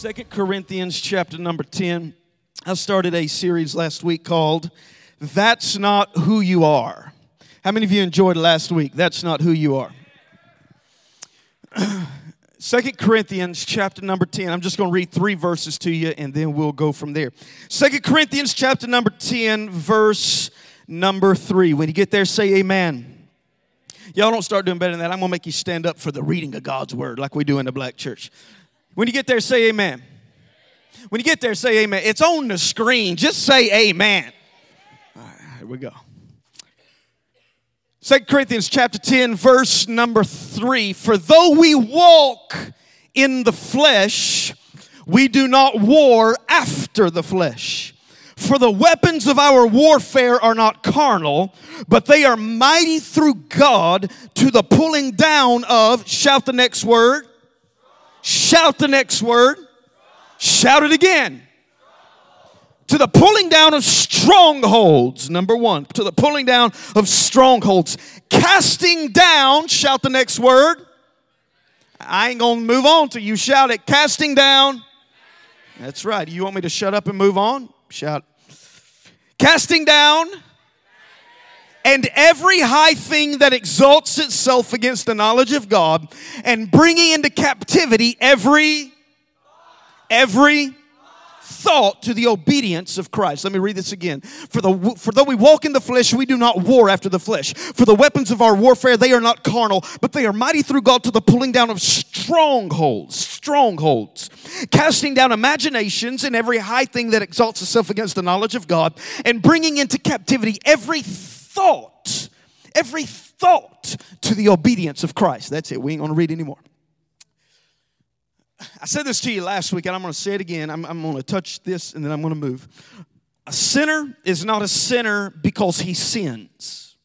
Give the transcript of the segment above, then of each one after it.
Second Corinthians chapter number 10. I started a series last week called That's Not Who You Are. How many of you enjoyed last week? That's not who you are. Second Corinthians chapter number 10. I'm just going to read three verses to you and then we'll go from there. Second Corinthians chapter number 10, verse number 3. When you get there, say amen. Y'all don't start doing better than that. I'm going to make you stand up for the reading of God's word like we do in the black church. When you get there, say amen. When you get there, say amen. It's on the screen. Just say amen. All right, here we go. Second Corinthians chapter 10, verse number 3. For though we walk in the flesh, we do not war after the flesh. For the weapons of our warfare are not carnal, but they are mighty through God to the pulling down of, shout the next word, Shout the next word. Shout it again. To the pulling down of strongholds, number one. To the pulling down of strongholds. Casting down, shout the next word. I ain't gonna move on till you shout it. Casting down. That's right. You want me to shut up and move on? Shout. Casting down and every high thing that exalts itself against the knowledge of God, and bringing into captivity every, every thought to the obedience of Christ. Let me read this again. For, the, for though we walk in the flesh, we do not war after the flesh. For the weapons of our warfare, they are not carnal, but they are mighty through God to the pulling down of strongholds, strongholds, casting down imaginations and every high thing that exalts itself against the knowledge of God, and bringing into captivity every thought, every thought to the obedience of Christ. That's it. We ain't going to read anymore. I said this to you last week, and I'm going to say it again. I'm, I'm going to touch this and then I'm going to move. A sinner is not a sinner because he sins,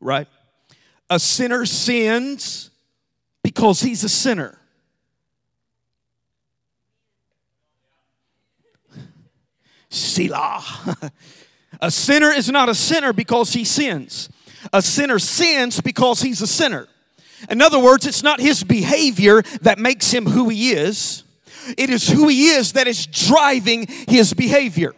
right? A sinner sins because he's a sinner. Selah. A sinner is not a sinner because he sins. A sinner sins because he's a sinner. In other words, it's not his behavior that makes him who he is. It is who he is that is driving his behavior.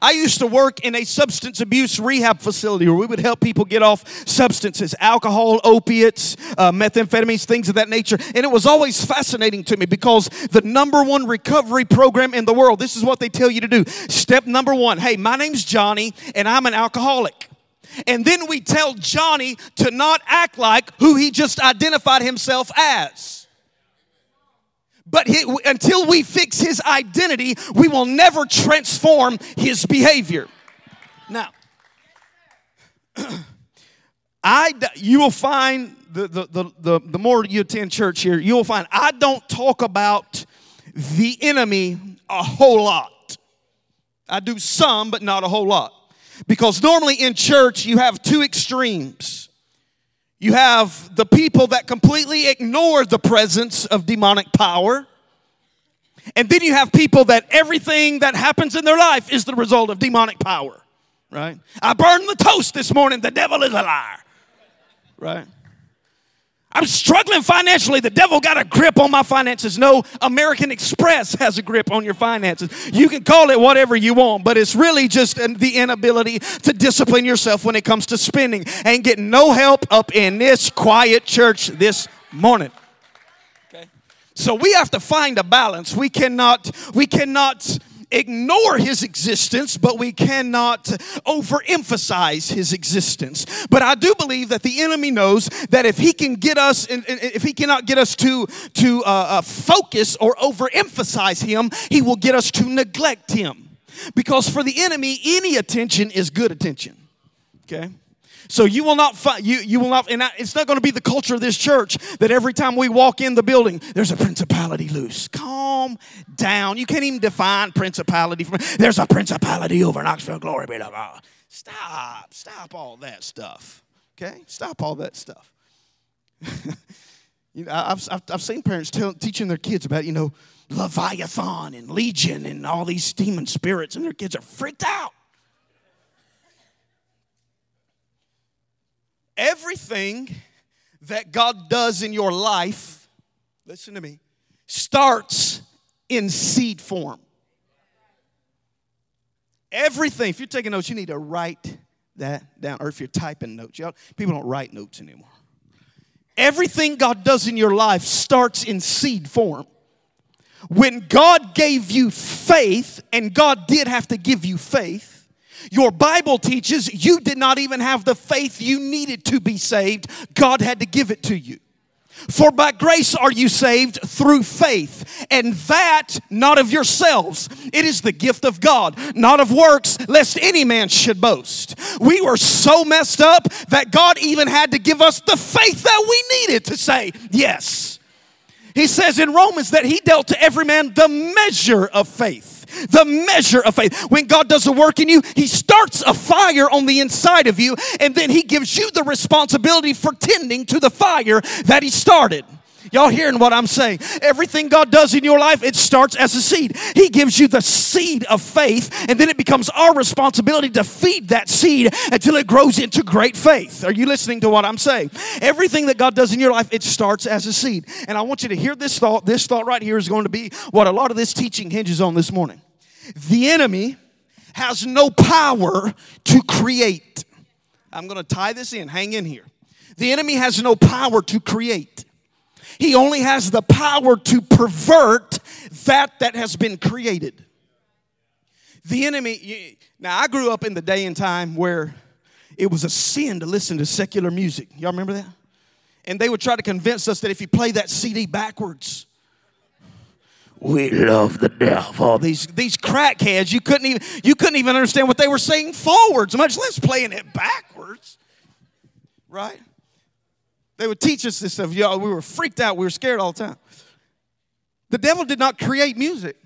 I used to work in a substance abuse rehab facility where we would help people get off substances, alcohol, opiates, uh, methamphetamines, things of that nature. And it was always fascinating to me because the number one recovery program in the world, this is what they tell you to do. Step number one hey, my name's Johnny and I'm an alcoholic. And then we tell Johnny to not act like who he just identified himself as. But he, until we fix his identity, we will never transform his behavior. Now, I, you will find the, the, the, the, the more you attend church here, you will find I don't talk about the enemy a whole lot. I do some, but not a whole lot. Because normally in church, you have two extremes. You have the people that completely ignore the presence of demonic power. And then you have people that everything that happens in their life is the result of demonic power, right? I burned the toast this morning. The devil is a liar, right? I'm struggling financially. The devil got a grip on my finances. No, American Express has a grip on your finances. You can call it whatever you want, but it's really just the inability to discipline yourself when it comes to spending and getting no help up in this quiet church this morning. Okay? So we have to find a balance. We cannot, we cannot ignore his existence, but we cannot overemphasize his existence. But I do believe that the enemy knows that if he can get us, if he cannot get us to to uh, uh, focus or overemphasize him, he will get us to neglect him. Because for the enemy, any attention is good attention. Okay. So you will not find, you, you will not, and it's not going to be the culture of this church that every time we walk in the building, there's a principality loose. Calm down. You can't even define principality. From, there's a principality over Knoxville. Glory be to God. Stop. Stop all that stuff. Okay? Stop all that stuff. you know, I've, I've, I've seen parents tell, teaching their kids about, you know, Leviathan and Legion and all these demon spirits, and their kids are freaked out. Everything that God does in your life, listen to me, starts in seed form. Everything, if you're taking notes, you need to write that down. Or if you're typing notes, y'all, people don't write notes anymore. Everything God does in your life starts in seed form. When God gave you faith, and God did have to give you faith, your Bible teaches you did not even have the faith you needed to be saved. God had to give it to you. For by grace are you saved through faith, and that not of yourselves. It is the gift of God, not of works, lest any man should boast. We were so messed up that God even had to give us the faith that we needed to say yes. He says in Romans that He dealt to every man the measure of faith the measure of faith. When God does a work in you, He starts a fire on the inside of you, and then He gives you the responsibility for tending to the fire that He started. Y'all hearing what I'm saying? Everything God does in your life, it starts as a seed. He gives you the seed of faith, and then it becomes our responsibility to feed that seed until it grows into great faith. Are you listening to what I'm saying? Everything that God does in your life, it starts as a seed. And I want you to hear this thought. This thought right here is going to be what a lot of this teaching hinges on this morning. The enemy has no power to create. I'm going to tie this in. Hang in here. The enemy has no power to create. He only has the power to pervert that that has been created. The enemy, now I grew up in the day and time where it was a sin to listen to secular music. Y'all remember that? And they would try to convince us that if you play that CD backwards, we love the devil. These these crackheads, you couldn't even you couldn't even understand what they were saying forwards, much less playing it backwards. Right? They would teach us this stuff. Y'all, we were freaked out. We were scared all the time. The devil did not create music.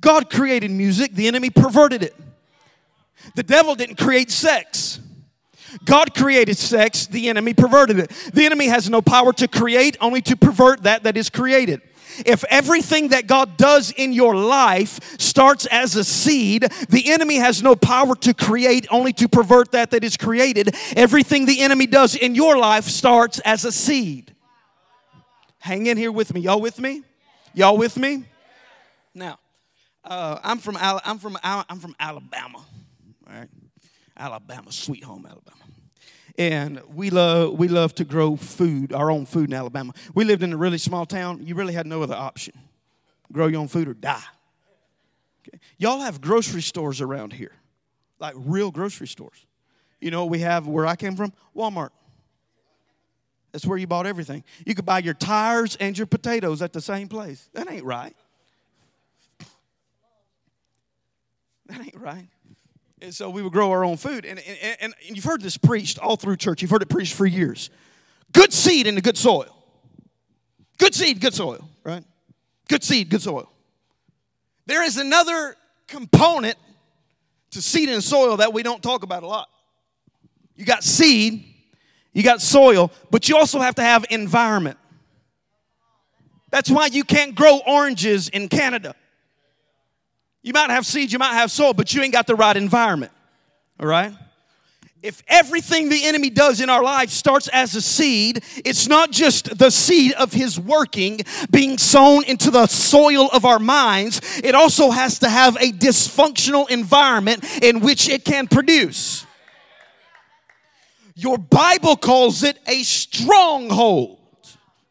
God created music. The enemy perverted it. The devil didn't create sex. God created sex. The enemy perverted it. The enemy has no power to create, only to pervert that that is created. If everything that God does in your life starts as a seed, the enemy has no power to create, only to pervert that that is created. Everything the enemy does in your life starts as a seed. Hang in here with me. Y'all with me? Y'all with me? Now, uh, I'm from I'm from I'm from Alabama, all right? Alabama, sweet home Alabama and we love we love to grow food, our own food in Alabama. We lived in a really small town. You really had no other option: grow your own food or die. Okay. Y'all have grocery stores around here, like real grocery stores. You know we have where I came from? Walmart. That's where you bought everything. You could buy your tires and your potatoes at the same place. That ain't right. That ain't right. And so we would grow our own food. And, and, and you've heard this preached all through church. You've heard it preached for years. Good seed in the good soil. Good seed, good soil, right? Good seed, good soil. There is another component to seed and soil that we don't talk about a lot. You got seed, you got soil, but you also have to have environment. That's why you can't grow oranges in Canada. You might have seeds, you might have soil, but you ain't got the right environment. All right? If everything the enemy does in our life starts as a seed, it's not just the seed of his working being sown into the soil of our minds, it also has to have a dysfunctional environment in which it can produce. Your Bible calls it a stronghold.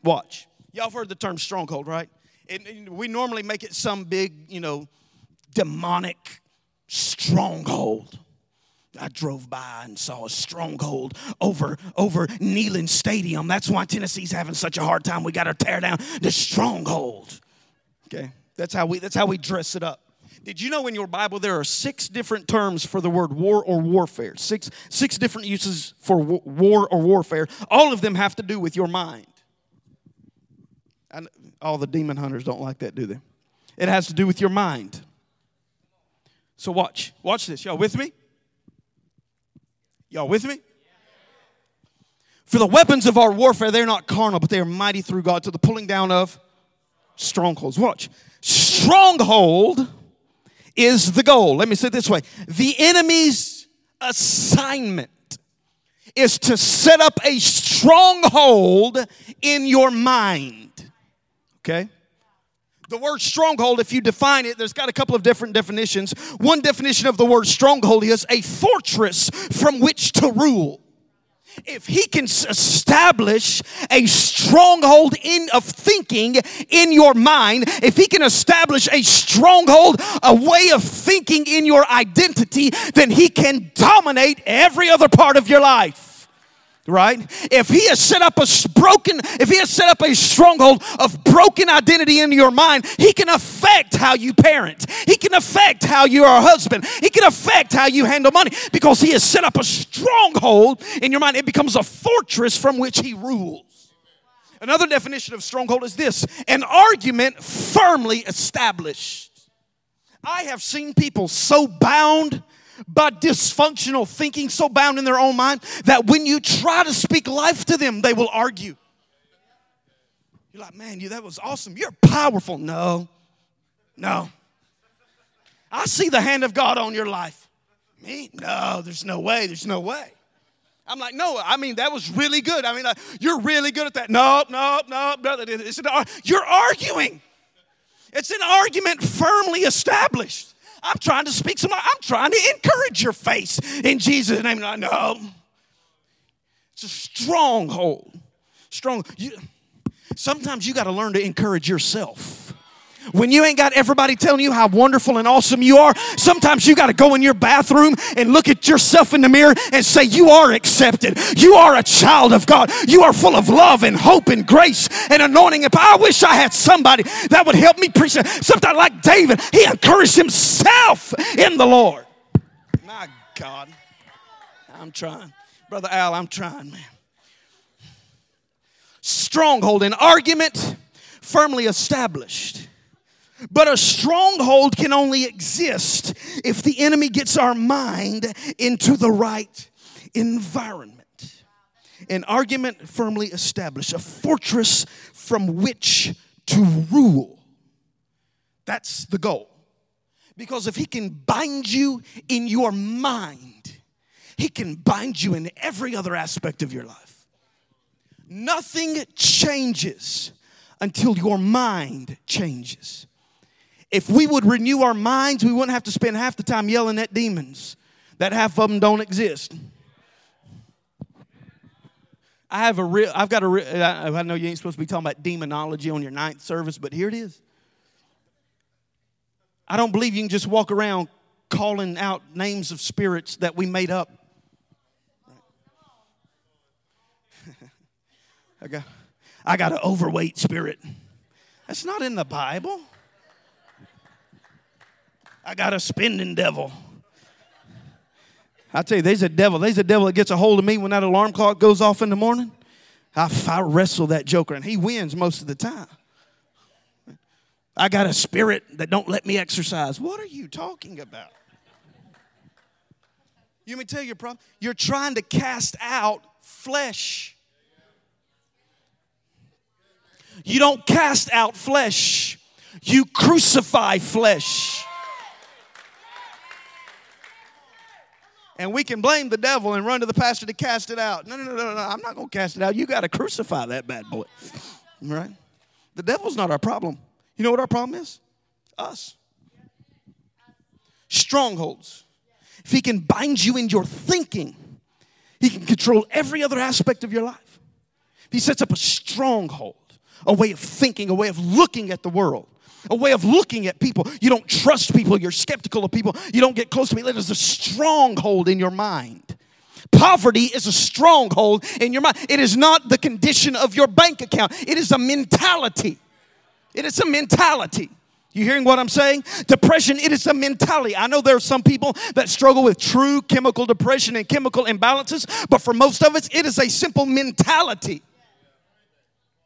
Watch. Y'all have heard the term stronghold, right? And we normally make it some big, you know, demonic stronghold. I drove by and saw a stronghold over over Neyland Stadium. That's why Tennessee's having such a hard time. We got to tear down the stronghold. Okay, that's how we that's how we dress it up. Did you know in your Bible there are six different terms for the word war or warfare? Six six different uses for war or warfare. All of them have to do with your mind. All the demon hunters don't like that, do they? It has to do with your mind. So watch. Watch this. Y'all with me? Y'all with me? For the weapons of our warfare, they're not carnal, but they are mighty through God to the pulling down of strongholds. Watch. Stronghold is the goal. Let me say it this way the enemy's assignment is to set up a stronghold in your mind. Okay? The word stronghold, if you define it, there's got a couple of different definitions. One definition of the word stronghold is a fortress from which to rule if he can establish a stronghold in of thinking in your mind if he can establish a stronghold a way of thinking in your identity then he can dominate every other part of your life right? If he has set up a broken if he has set up a stronghold of broken identity in your mind he can affect how you parent. He can affect how you are a husband. He can affect how you handle money because he has set up a stronghold in your mind. It becomes a fortress from which he rules. Another definition of stronghold is this an argument firmly established. I have seen people so bound by dysfunctional thinking, so bound in their own mind that when you try to speak life to them, they will argue. You're like, man, you that was awesome. You're powerful. No, no. I see the hand of God on your life. Me? No, there's no way. There's no way. I'm like, no, I mean, that was really good. I mean, uh, you're really good at that. No, no, no, brother. It's an, you're arguing. It's an argument firmly established. I'm trying to speak some, I'm trying to encourage your face in Jesus' name. I know. It's a stronghold. Strong. You, sometimes you got to learn to encourage yourself. When you ain't got everybody telling you how wonderful and awesome you are, sometimes you got to go in your bathroom and look at yourself in the mirror and say, You are accepted. You are a child of God. You are full of love and hope and grace and anointing. If I wish I had somebody that would help me preach something like David, he encouraged himself in the Lord. My God, I'm trying. Brother Al, I'm trying, man. Stronghold, an argument firmly established but a stronghold can only exist if the enemy gets our mind into the right environment. An argument firmly established, a fortress from which to rule. That's the goal. Because if he can bind you in your mind, he can bind you in every other aspect of your life. Nothing changes until your mind changes. If we would renew our minds, we wouldn't have to spend half the time yelling at demons. That half of them don't exist. I have a real, I've got a real, I know you ain't supposed to be talking about demonology on your ninth service, but here it is. I don't believe you can just walk around calling out names of spirits that we made up. I got, I got an overweight spirit. That's not in the Bible. I got a spending devil. I tell you, there's a devil. There's a devil that gets a hold of me when that alarm clock goes off in the morning. I, I wrestle that joker, and he wins most of the time. I got a spirit that don't let me exercise. What are you talking about? You me tell you your problem. You're trying to cast out flesh. You don't cast out flesh. You crucify flesh. And we can blame the devil and run to the pastor to cast it out. No, no, no, no, no. I'm not going to cast it out. You got to crucify that bad boy. Right? The devil's not our problem. You know what our problem is? Us. Strongholds. If he can bind you in your thinking, he can control every other aspect of your life. If he sets up a stronghold, a way of thinking, a way of looking at the world, a way of looking at people. You don't trust people, you're skeptical of people, you don't get close to people. It is a stronghold in your mind. Poverty is a stronghold in your mind. It is not the condition of your bank account, it is a mentality. It is a mentality. You hearing what I'm saying? Depression, it is a mentality. I know there are some people that struggle with true chemical depression and chemical imbalances, but for most of us, it is a simple mentality.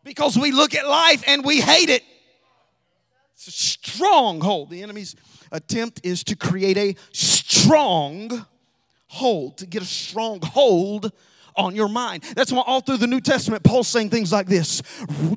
Because we look at life and we hate it. It's a stronghold. The enemy's attempt is to create a strong hold, to get a strong hold on your mind. That's why all through the New Testament, Paul's saying things like this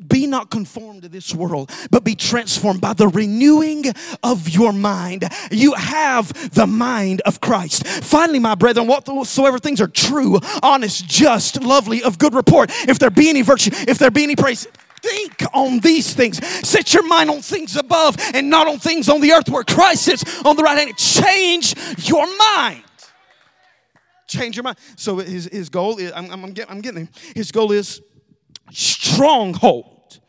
Be not conformed to this world, but be transformed by the renewing of your mind. You have the mind of Christ. Finally, my brethren, whatsoever things are true, honest, just, lovely, of good report, if there be any virtue, if there be any praise, think on these things. Set your mind on things above and not on things on the earth where Christ sits on the right hand. Change your mind. Change your mind. So his, his goal is, I'm, I'm, getting, I'm getting His goal is stronghold.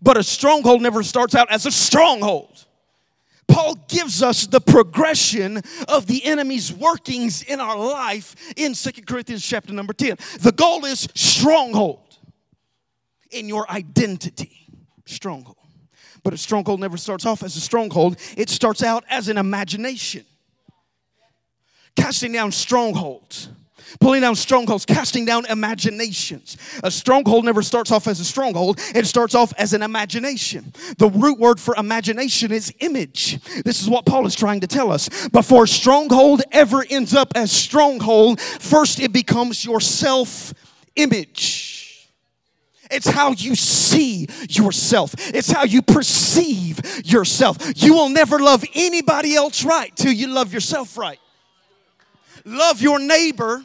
But a stronghold never starts out as a stronghold. Paul gives us the progression of the enemy's workings in our life in Second Corinthians chapter number 10. The goal is stronghold in your identity. Stronghold. But a stronghold never starts off as a stronghold, it starts out as an imagination. Casting down strongholds pulling down strongholds, casting down imaginations. A stronghold never starts off as a stronghold, it starts off as an imagination. The root word for imagination is image. This is what Paul is trying to tell us. Before stronghold ever ends up as stronghold, first it becomes your self image. It's how you see yourself. It's how you perceive yourself. You will never love anybody else right till you love yourself right. Love your neighbor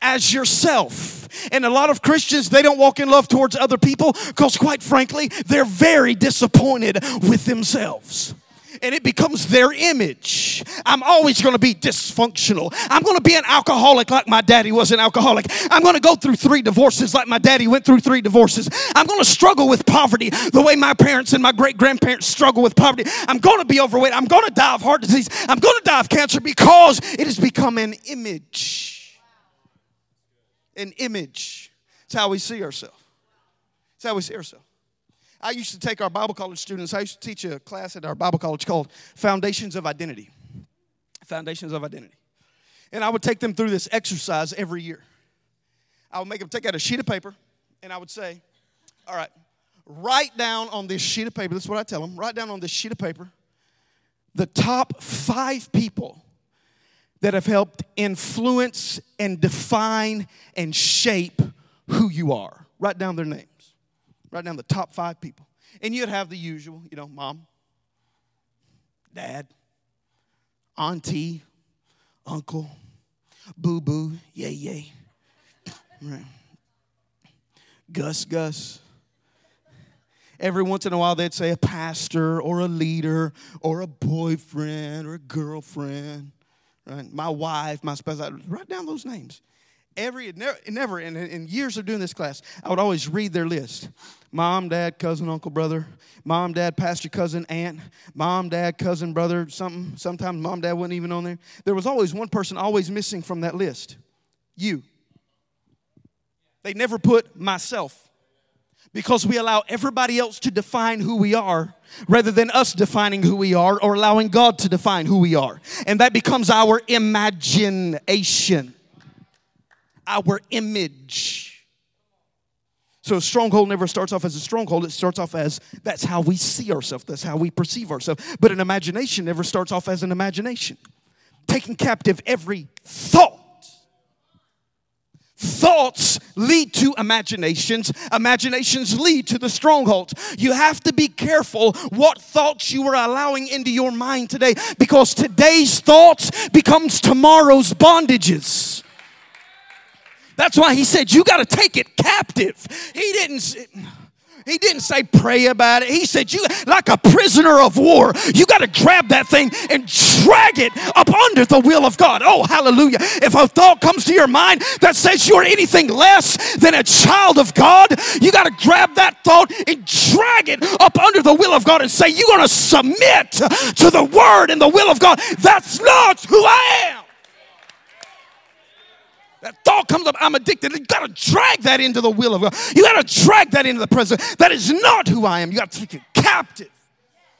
as yourself. And a lot of Christians, they don't walk in love towards other people because, quite frankly, they're very disappointed with themselves and it becomes their image. I'm always going to be dysfunctional. I'm going to be an alcoholic like my daddy was an alcoholic. I'm going to go through three divorces like my daddy went through three divorces. I'm going to struggle with poverty the way my parents and my great grandparents struggle with poverty. I'm going to be overweight. I'm going to die of heart disease. I'm going to die of cancer because it has become an image an image. It's how we see ourselves. It's how we see ourselves. I used to take our Bible college students, I used to teach a class at our Bible college called Foundations of Identity. Foundations of Identity. And I would take them through this exercise every year. I would make them take out a sheet of paper and I would say, All right, write down on this sheet of paper, this is what I tell them, write down on this sheet of paper the top five people that have helped influence and define and shape who you are. Write down their names. Write down the top five people. And you'd have the usual, you know, mom, dad, auntie, uncle, boo boo, yay yay. Right. Gus, Gus. Every once in a while, they'd say a pastor or a leader or a boyfriend or a girlfriend right? My wife, my spouse. I'd write down those names. Every never, in, in years of doing this class, I would always read their list. Mom, dad, cousin, uncle, brother. Mom, dad, pastor, cousin, aunt. Mom, dad, cousin, brother. Something. Sometimes mom, dad wasn't even on there. There was always one person always missing from that list. You. They never put myself because we allow everybody else to define who we are rather than us defining who we are or allowing God to define who we are. And that becomes our imagination, our image. So a stronghold never starts off as a stronghold, it starts off as that's how we see ourselves, that's how we perceive ourselves. But an imagination never starts off as an imagination. Taking captive every thought Thoughts lead to imaginations. Imaginations lead to the strongholds. You have to be careful what thoughts you are allowing into your mind today because today's thoughts becomes tomorrow's bondages. That's why he said you got to take it captive. He didn't he didn't say pray about it. He said, You, like a prisoner of war, you got to grab that thing and drag it up under the will of God. Oh, hallelujah. If a thought comes to your mind that says you're anything less than a child of God, you got to grab that thought and drag it up under the will of God and say, You're going to submit to the word and the will of God. That's not who I am. That thought comes up, I'm addicted. You got to drag that into the will of God. You got to drag that into the presence. That is not who I am. You got to take it captive.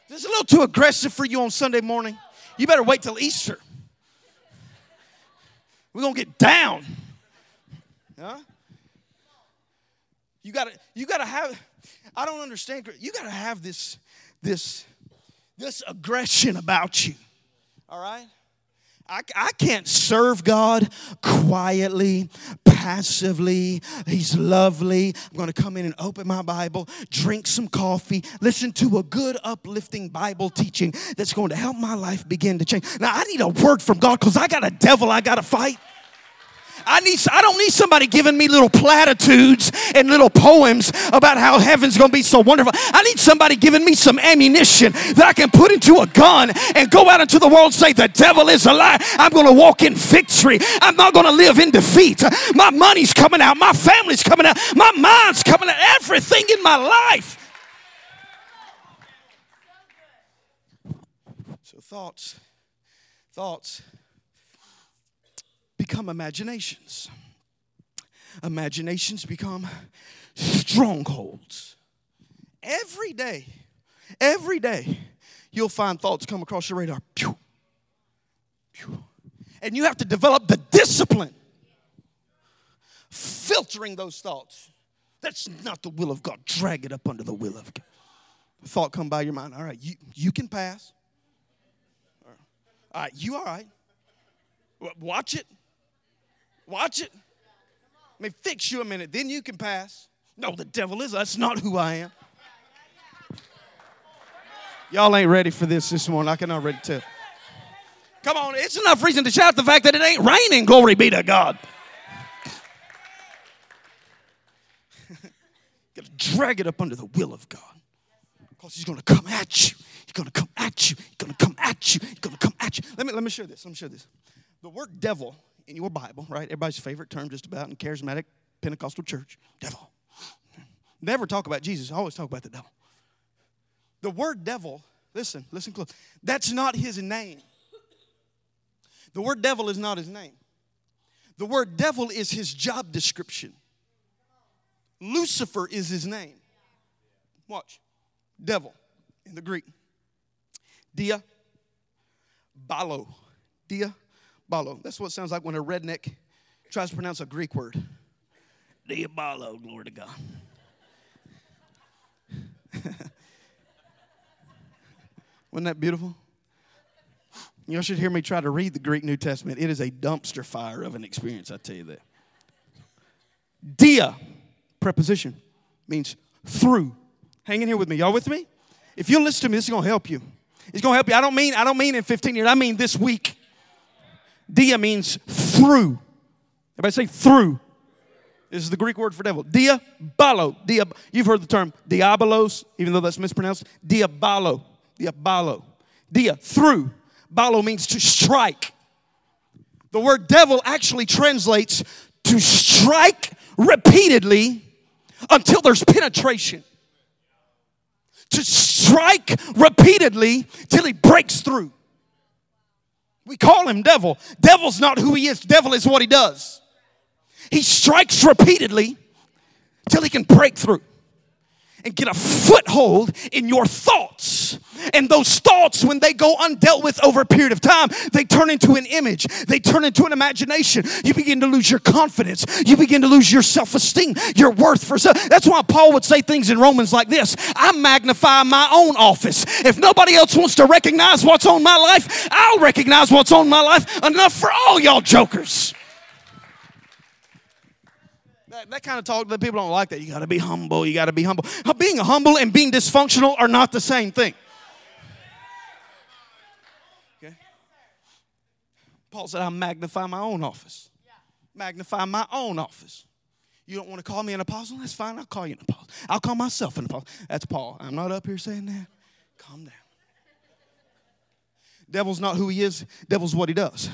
This is a little too aggressive for you on Sunday morning. You better wait till Easter. We're to get down. Huh? You got to you got to have I don't understand you got to have this this this aggression about you. All right? I, I can't serve God quietly, passively. He's lovely. I'm going to come in and open my Bible, drink some coffee, listen to a good, uplifting Bible teaching that's going to help my life begin to change. Now, I need a word from God because I got a devil I got to fight. I need I don't need somebody giving me little platitudes and little poems about how heaven's going to be so wonderful. I need somebody giving me some ammunition that I can put into a gun and go out into the world and say the devil is a lie. I'm going to walk in victory. I'm not going to live in defeat. My money's coming out, my family's coming out, my mind's coming out, everything in my life. So thoughts thoughts become imaginations. Imaginations become strongholds. Every day, every day, you'll find thoughts come across your radar. Pew, pew. And you have to develop the discipline filtering those thoughts. That's not the will of God. Drag it up under the will of God. thought come by your mind. All right, you, you can pass. All right, you all right. Watch it. Watch it. Let me fix you a minute, then you can pass. No, the devil is. That's not who I am. Y'all ain't ready for this this morning. I can already tell. Come on, it's enough reason to shout the fact that it ain't raining. Glory be to God. Got to drag it up under the will of God. Because he's to come at you. He's to come at you. He's to come at you. He's to come at you. Let me, let me share this. Let me share this. The word devil in your Bible, right? Everybody's favorite term just about in charismatic Pentecostal church. Devil. Never talk about Jesus. Always talk about the devil. The word devil, listen, listen close. That's not his name. The word devil is not his name. The word devil is his job description. Lucifer is his name. Watch. Devil in the Greek. Dia balo. Dia balo. That's what it sounds like when a redneck tries to pronounce a Greek word. Diabolo, glory to God. Wasn't that beautiful? Y'all should hear me try to read the Greek New Testament. It is a dumpster fire of an experience, I tell you that. Dia, preposition, means through. Hang in here with me. Y'all with me? If you'll listen to me, this is gonna help you. It's gonna help you. I don't mean, I don't mean in 15 years, I mean this week. Dia means through. Everybody say through. This is the Greek word for devil. Diabolo. Dia, you've heard the term diabolos, even though that's mispronounced. Diabolo. Diabolo. Dia, through. Balo means to strike. The word devil actually translates to strike repeatedly until there's penetration. To strike repeatedly till he breaks through. We call him devil. Devil's not who he is, devil is what he does. He strikes repeatedly till he can break through and get a foothold in your thoughts. And those thoughts, when they go undealt with over a period of time, they turn into an image, they turn into an imagination. You begin to lose your confidence, you begin to lose your self esteem, your worth for self. That's why Paul would say things in Romans like this I magnify my own office. If nobody else wants to recognize what's on my life, I'll recognize what's on my life enough for all y'all jokers that, that kind of talk that people don't like that. You got to be humble. You got to be humble. Uh, being humble and being dysfunctional are not the same thing. Okay. Paul said, I magnify my own office. Magnify my own office. You don't want to call me an apostle? That's fine. I'll call you an apostle. I'll call myself an apostle. That's Paul. I'm not up here saying that. Calm down. Devil's not who he is, devil's what he does.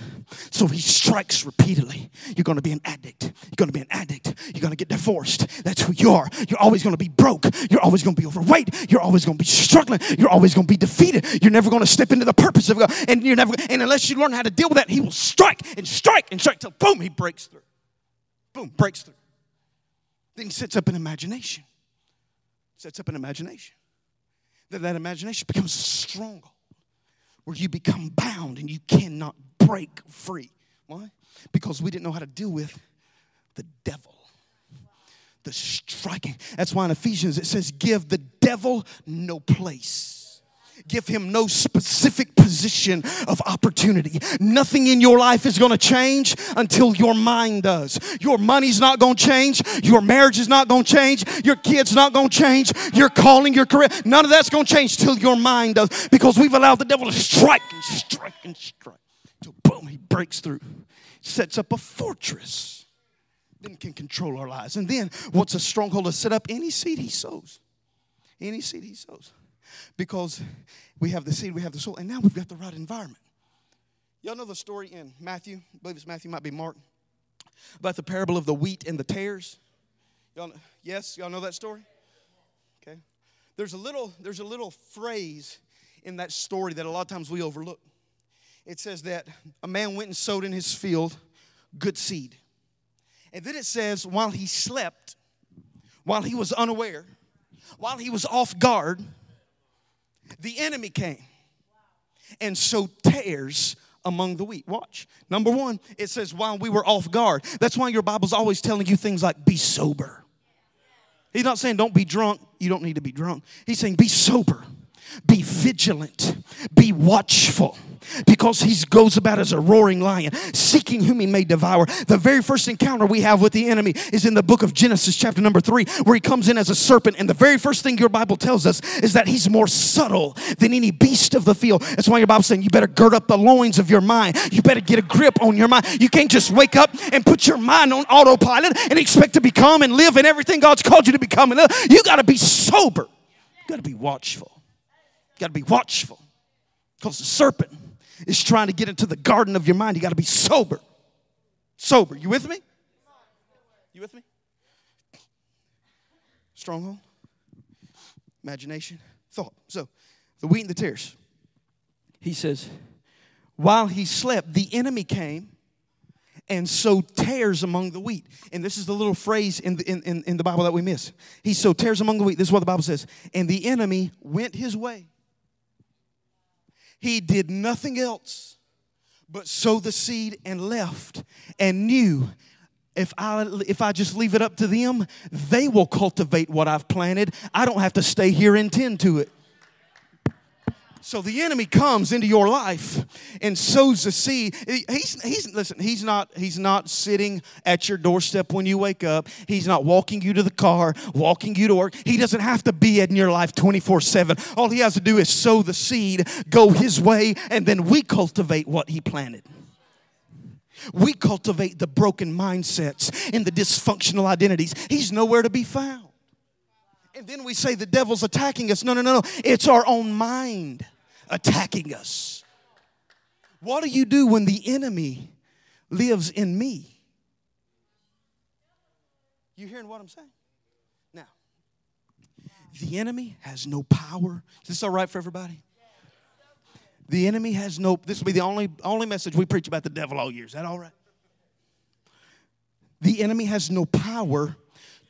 So he strikes repeatedly. You're going to be an addict. You're going to be an addict. You're going to get divorced. That's who you are. You're always going to be broke. You're always going to be overweight. You're always going to be struggling. You're always going to be defeated. You're never going to step into the purpose of God. And you're never and unless you learn how to deal with that, he will strike and strike and strike till boom, he breaks through. Boom, breaks through. Then he sets up an imagination. Sets up an imagination. Then that imagination becomes a stronghold where you become bound and you cannot break free. Why? Because we didn't know how to deal with the devil. The striking. That's why in Ephesians it says, Give the devil no place give him no specific position of opportunity. Nothing in your life is going to change until your mind does. Your money's not going to change. Your marriage is not going to change. Your kids not going to change. Your calling, your career, none of that's going to change till your mind does because we've allowed the devil to strike and strike and strike. Till boom, he breaks through. Sets up a fortress. then can control our lives. And then what's a stronghold to set up? Any seed he sows. Any seed he sows. Because we have the seed, we have the soil, and now we've got the right environment. Y'all know the story in Matthew, I believe it's Matthew, might be Mark, about the parable of the wheat and the tares. Y'all yes, y'all know that story? Okay. There's a little, there's a little phrase in that story that a lot of times we overlook. It says that a man went and sowed in his field good seed. And then it says, while he slept, while he was unaware, while he was off guard, the enemy came and sowed tares among the wheat. Watch. Number one, it says, while we were off guard. That's why your Bible's always telling you things like, be sober. He's not saying don't be drunk. You don't need to be drunk. He's saying be sober, be vigilant, be watchful because he goes about as a roaring lion, seeking whom he may devour. The very first encounter we have with the enemy is in the book of Genesis, chapter number three, where he comes in as a serpent. And the very first thing your Bible tells us is that he's more subtle than any beast of the field. That's why your Bible's saying you better gird up the loins of your mind. You better get a grip on your mind. You can't just wake up and put your mind on autopilot and expect to become and live in everything God's called you to become. You got to be sober. You got to be watchful. You got to be watchful because the serpent is trying to get into the garden of your mind. You got to be sober. Sober. You with me? You with me? Stronghold, imagination, thought. So, the wheat and the tares. He says, while he slept, the enemy came and sowed tares among the wheat. And this is the little phrase in the, in, in, in the Bible that we miss. He sowed tares among the wheat. This is what the Bible says. And the enemy went his way he did nothing else but sow the seed and left and knew if I if I just leave it up to them, they will cultivate what I've planted. I don't have to stay here and tend to it. So the enemy comes into your life and sows the seed. He's, he's listen, he's not he's not sitting at your doorstep when you wake up. He's not walking you to the car, walking you to work. He doesn't have to be in your life 24/7. All he has to do is sow the seed, go his way, and then we cultivate what he planted. We cultivate the broken mindsets and the dysfunctional identities. He's nowhere to be found. And then we say the devil's attacking us. No, no, no, no. It's our own mind attacking us. What do you do when the enemy lives in me? You hearing what I'm saying? Now, the enemy has no power. Is this all right for everybody? The enemy has no, this will be the only, only message we preach about the devil all year. Is that all right? The enemy has no power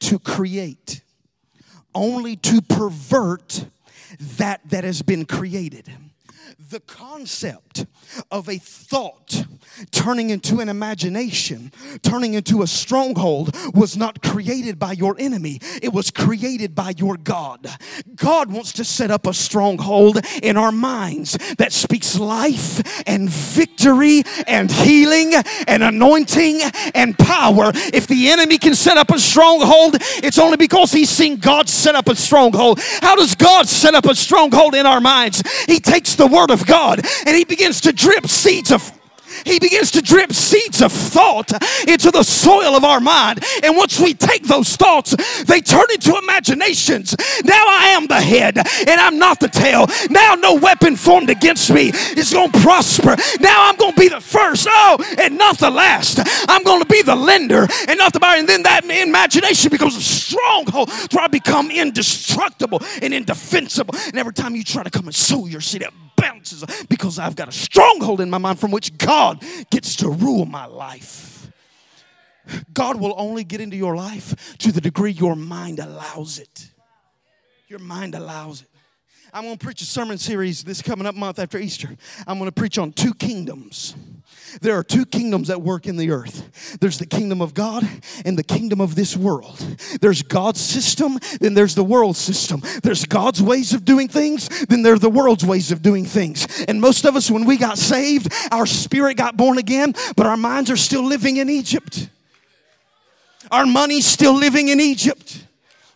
to create, only to pervert that that has been created the concept of a thought turning into an imagination, turning into a stronghold, was not created by your enemy, it was created by your God. God wants to set up a stronghold in our minds that speaks life and victory and healing and anointing and power. If the enemy can set up a stronghold, it's only because he's seen God set up a stronghold. How does God set up a stronghold in our minds? He takes the word of God and he begins to drip seeds of he begins to drip seeds of thought into the soil of our mind. And once we take those thoughts, they turn into imaginations. Now I am the head and I'm not the tail. Now no weapon formed against me is going to prosper. Now I'm going to be the first, oh, and not the last. I'm going to be the lender and not the buyer. And then that imagination becomes a stronghold where I become indestructible and indefensible. And every time you try to come and sow your seed, it bounces because I've got a stronghold in my mind from which God gets to rule my life. God will only get into your life to the degree your mind allows it. Your mind allows it. I'm going to preach a sermon series this coming up month after Easter. I'm going to preach on two kingdoms. There are two kingdoms at work in the earth there's the kingdom of God and the kingdom of this world. There's God's system, then there's the world's system. There's God's ways of doing things, then there's the world's ways of doing things. And most of us, when we got saved, our spirit got born again, but our minds are still living in Egypt. Our money's still living in Egypt.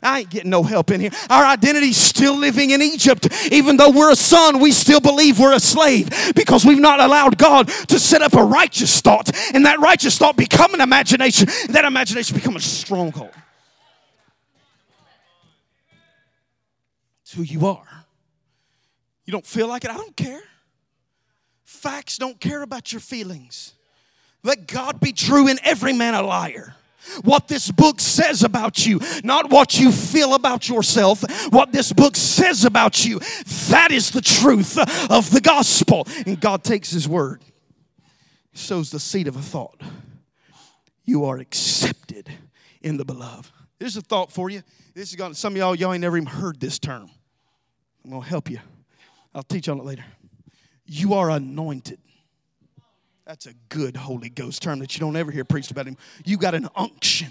I ain't getting no help in here. Our identity's still living in Egypt. Even though we're a son, we still believe we're a slave because we've not allowed God to set up a righteous thought. And that righteous thought become an imagination. That imagination become a stronghold. It's who you are. You don't feel like it? I don't care. Facts don't care about your feelings. Let God be true and every man a liar what this book says about you, not what you feel about yourself, what this book says about you. That is the truth of the gospel. And God takes His word, sows the seed of a thought. You are accepted in the beloved. There's a thought for you. This is going some of y'all, y'all ain't never even heard this term. I'm gonna help you. I'll teach on it later. You are anointed. That's a good Holy Ghost term that you don't ever hear preached about him. You got an unction.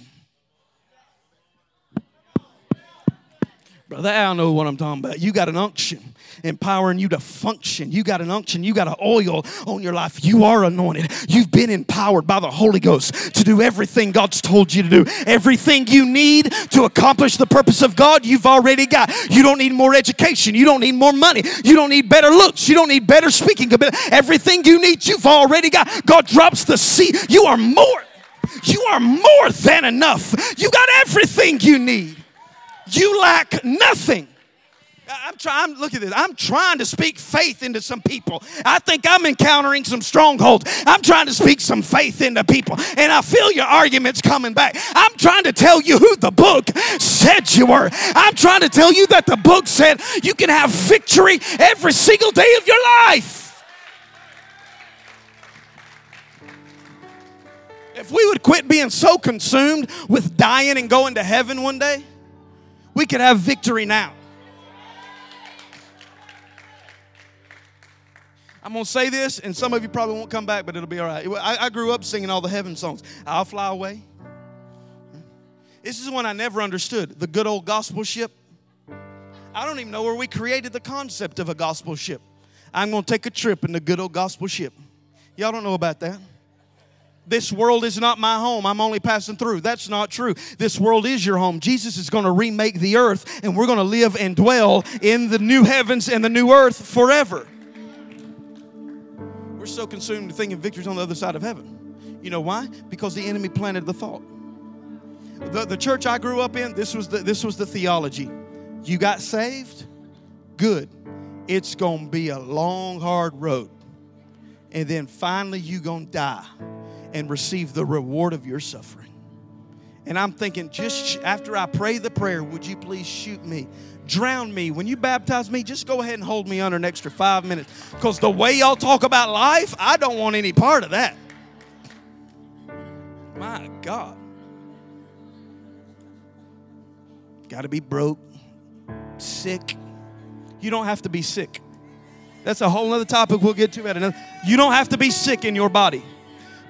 Brother Al know what I'm talking about. You got an unction empowering you to function. You got an unction. You got an oil on your life. You are anointed. You've been empowered by the Holy Ghost to do everything God's told you to do. Everything you need to accomplish the purpose of God, you've already got. You don't need more education. You don't need more money. You don't need better looks. You don't need better speaking. Everything you need, you've already got. God drops the seed. You are more. You are more than enough. You got everything you need. You lack nothing. I'm trying, look at this. I'm trying to speak faith into some people. I think I'm encountering some strongholds. I'm trying to speak some faith into people. And I feel your arguments coming back. I'm trying to tell you who the book said you were. I'm trying to tell you that the book said you can have victory every single day of your life. If we would quit being so consumed with dying and going to heaven one day, we could have victory now. I'm going to say this, and some of you probably won't come back, but it'll be all right. I, I grew up singing all the heaven songs. I'll fly away. This is one I never understood the good old gospel ship. I don't even know where we created the concept of a gospel ship. I'm going to take a trip in the good old gospel ship. Y'all don't know about that. This world is not my home. I'm only passing through. That's not true. This world is your home. Jesus is going to remake the earth, and we're going to live and dwell in the new heavens and the new earth forever. We're so consumed thinking victory's on the other side of heaven. You know why? Because the enemy planted the thought. The, the church I grew up in, this was the, this was the theology. You got saved? Good. It's going to be a long, hard road. And then finally, you're going to die and receive the reward of your suffering. And I'm thinking, just after I pray the prayer, would you please shoot me? Drown me. When you baptize me, just go ahead and hold me under an extra five minutes. Because the way y'all talk about life, I don't want any part of that. My God. Got to be broke, sick. You don't have to be sick. That's a whole other topic we'll get to at another. You don't have to be sick in your body.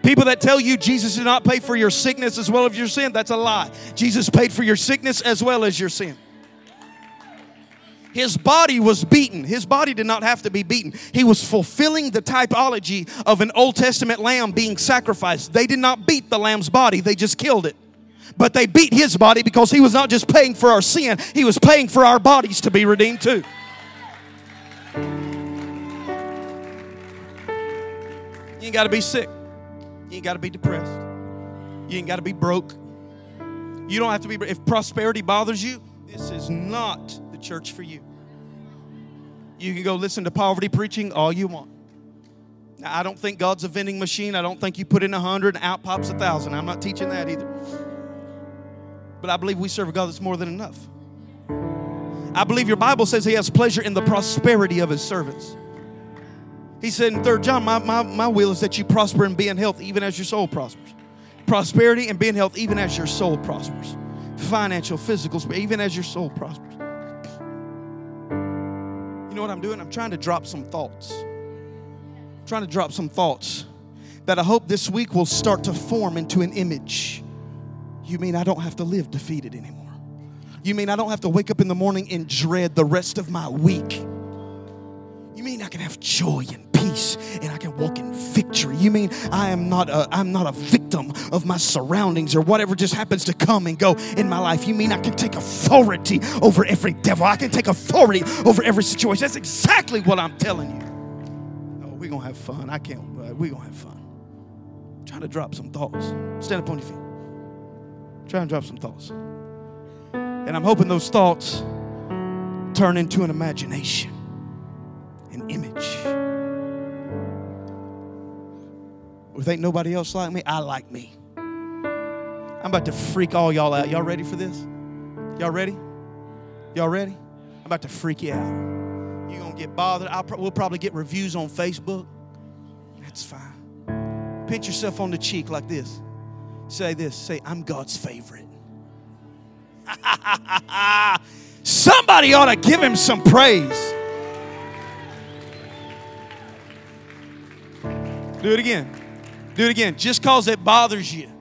People that tell you Jesus did not pay for your sickness as well as your sin, that's a lie. Jesus paid for your sickness as well as your sin. His body was beaten. His body did not have to be beaten. He was fulfilling the typology of an Old Testament lamb being sacrificed. They did not beat the lamb's body, they just killed it. But they beat his body because he was not just paying for our sin, he was paying for our bodies to be redeemed too. You ain't got to be sick. You ain't got to be depressed. You ain't got to be broke. You don't have to be, if prosperity bothers you, this is not the church for you. You can go listen to poverty preaching all you want. Now, I don't think God's a vending machine. I don't think you put in a hundred and out pops a thousand. I'm not teaching that either. But I believe we serve a God that's more than enough. I believe your Bible says He has pleasure in the prosperity of His servants. He said in 3 John, my, my, my will is that you prosper and be in health even as your soul prospers. Prosperity and be in health even as your soul prospers. Financial, physical, but even as your soul prospers. You know what I'm doing? I'm trying to drop some thoughts. I'm trying to drop some thoughts that I hope this week will start to form into an image. You mean I don't have to live defeated anymore? You mean I don't have to wake up in the morning and dread the rest of my week? You mean I can have joy and peace and I can walk in victory? You mean I am not a, I'm not a victim of my surroundings or whatever just happens to come and go in my life. You mean I can take authority over every devil. I can take authority over every situation. That's exactly what I'm telling you. Oh, we're going to have fun. I can't. Uh, we're going to have fun. Try to drop some thoughts. Stand up on your feet. Try and drop some thoughts. And I'm hoping those thoughts turn into an imagination, an image. If ain't nobody else like me, I like me. I'm about to freak all y'all out. Y'all ready for this? Y'all ready? Y'all ready? I'm about to freak you out. You're going to get bothered. I'll pro- we'll probably get reviews on Facebook. That's fine. Pinch yourself on the cheek like this. Say this. Say, I'm God's favorite. Somebody ought to give him some praise. Do it again. Do it again. Just because it bothers you.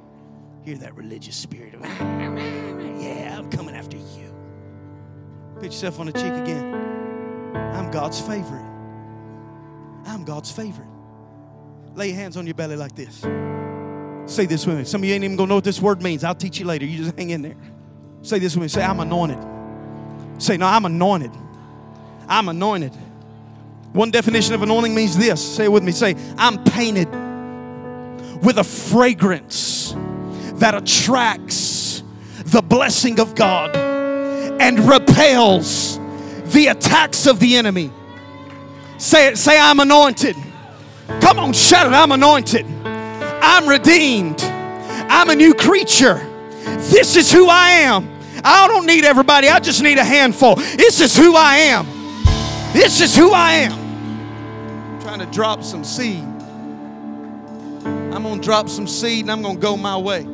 Hear that religious spirit. of, Yeah, I'm coming after you. Put yourself on the cheek again. I'm God's favorite. I'm God's favorite. Lay your hands on your belly like this. Say this with me. Some of you ain't even gonna know what this word means. I'll teach you later. You just hang in there. Say this with me. Say, I'm anointed. Say, no, I'm anointed. I'm anointed. One definition of anointing means this. Say it with me. Say, I'm painted with a fragrance that attracts the blessing of God and repels the attacks of the enemy. Say it, say, I'm anointed. Come on, shout it, I'm anointed. I'm redeemed. I'm a new creature. This is who I am. I don't need everybody, I just need a handful. This is who I am. This is who I am. Trying to drop some seed. I'm going to drop some seed and I'm going to go my way.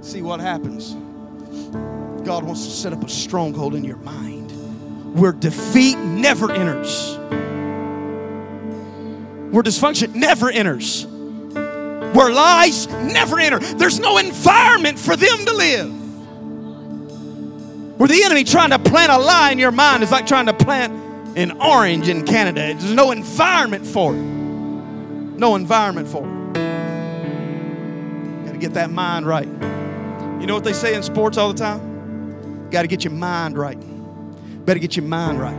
See what happens. God wants to set up a stronghold in your mind where defeat never enters, where dysfunction never enters, where lies never enter. There's no environment for them to live. Where the enemy trying to plant a lie in your mind is like trying to plant an orange in Canada. There's no environment for it. No environment for it. Got to get that mind right. You know what they say in sports all the time? Got to get your mind right. Better get your mind right.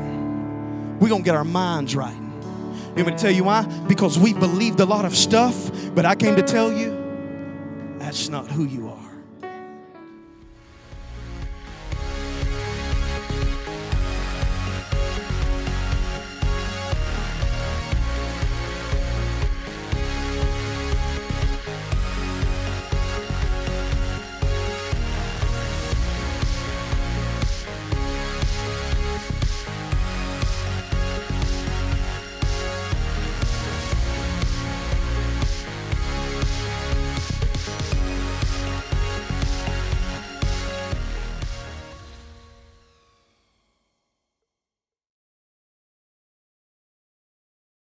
We're going to get our minds right. You want me to tell you why? Because we believed a lot of stuff, but I came to tell you that's not who you are.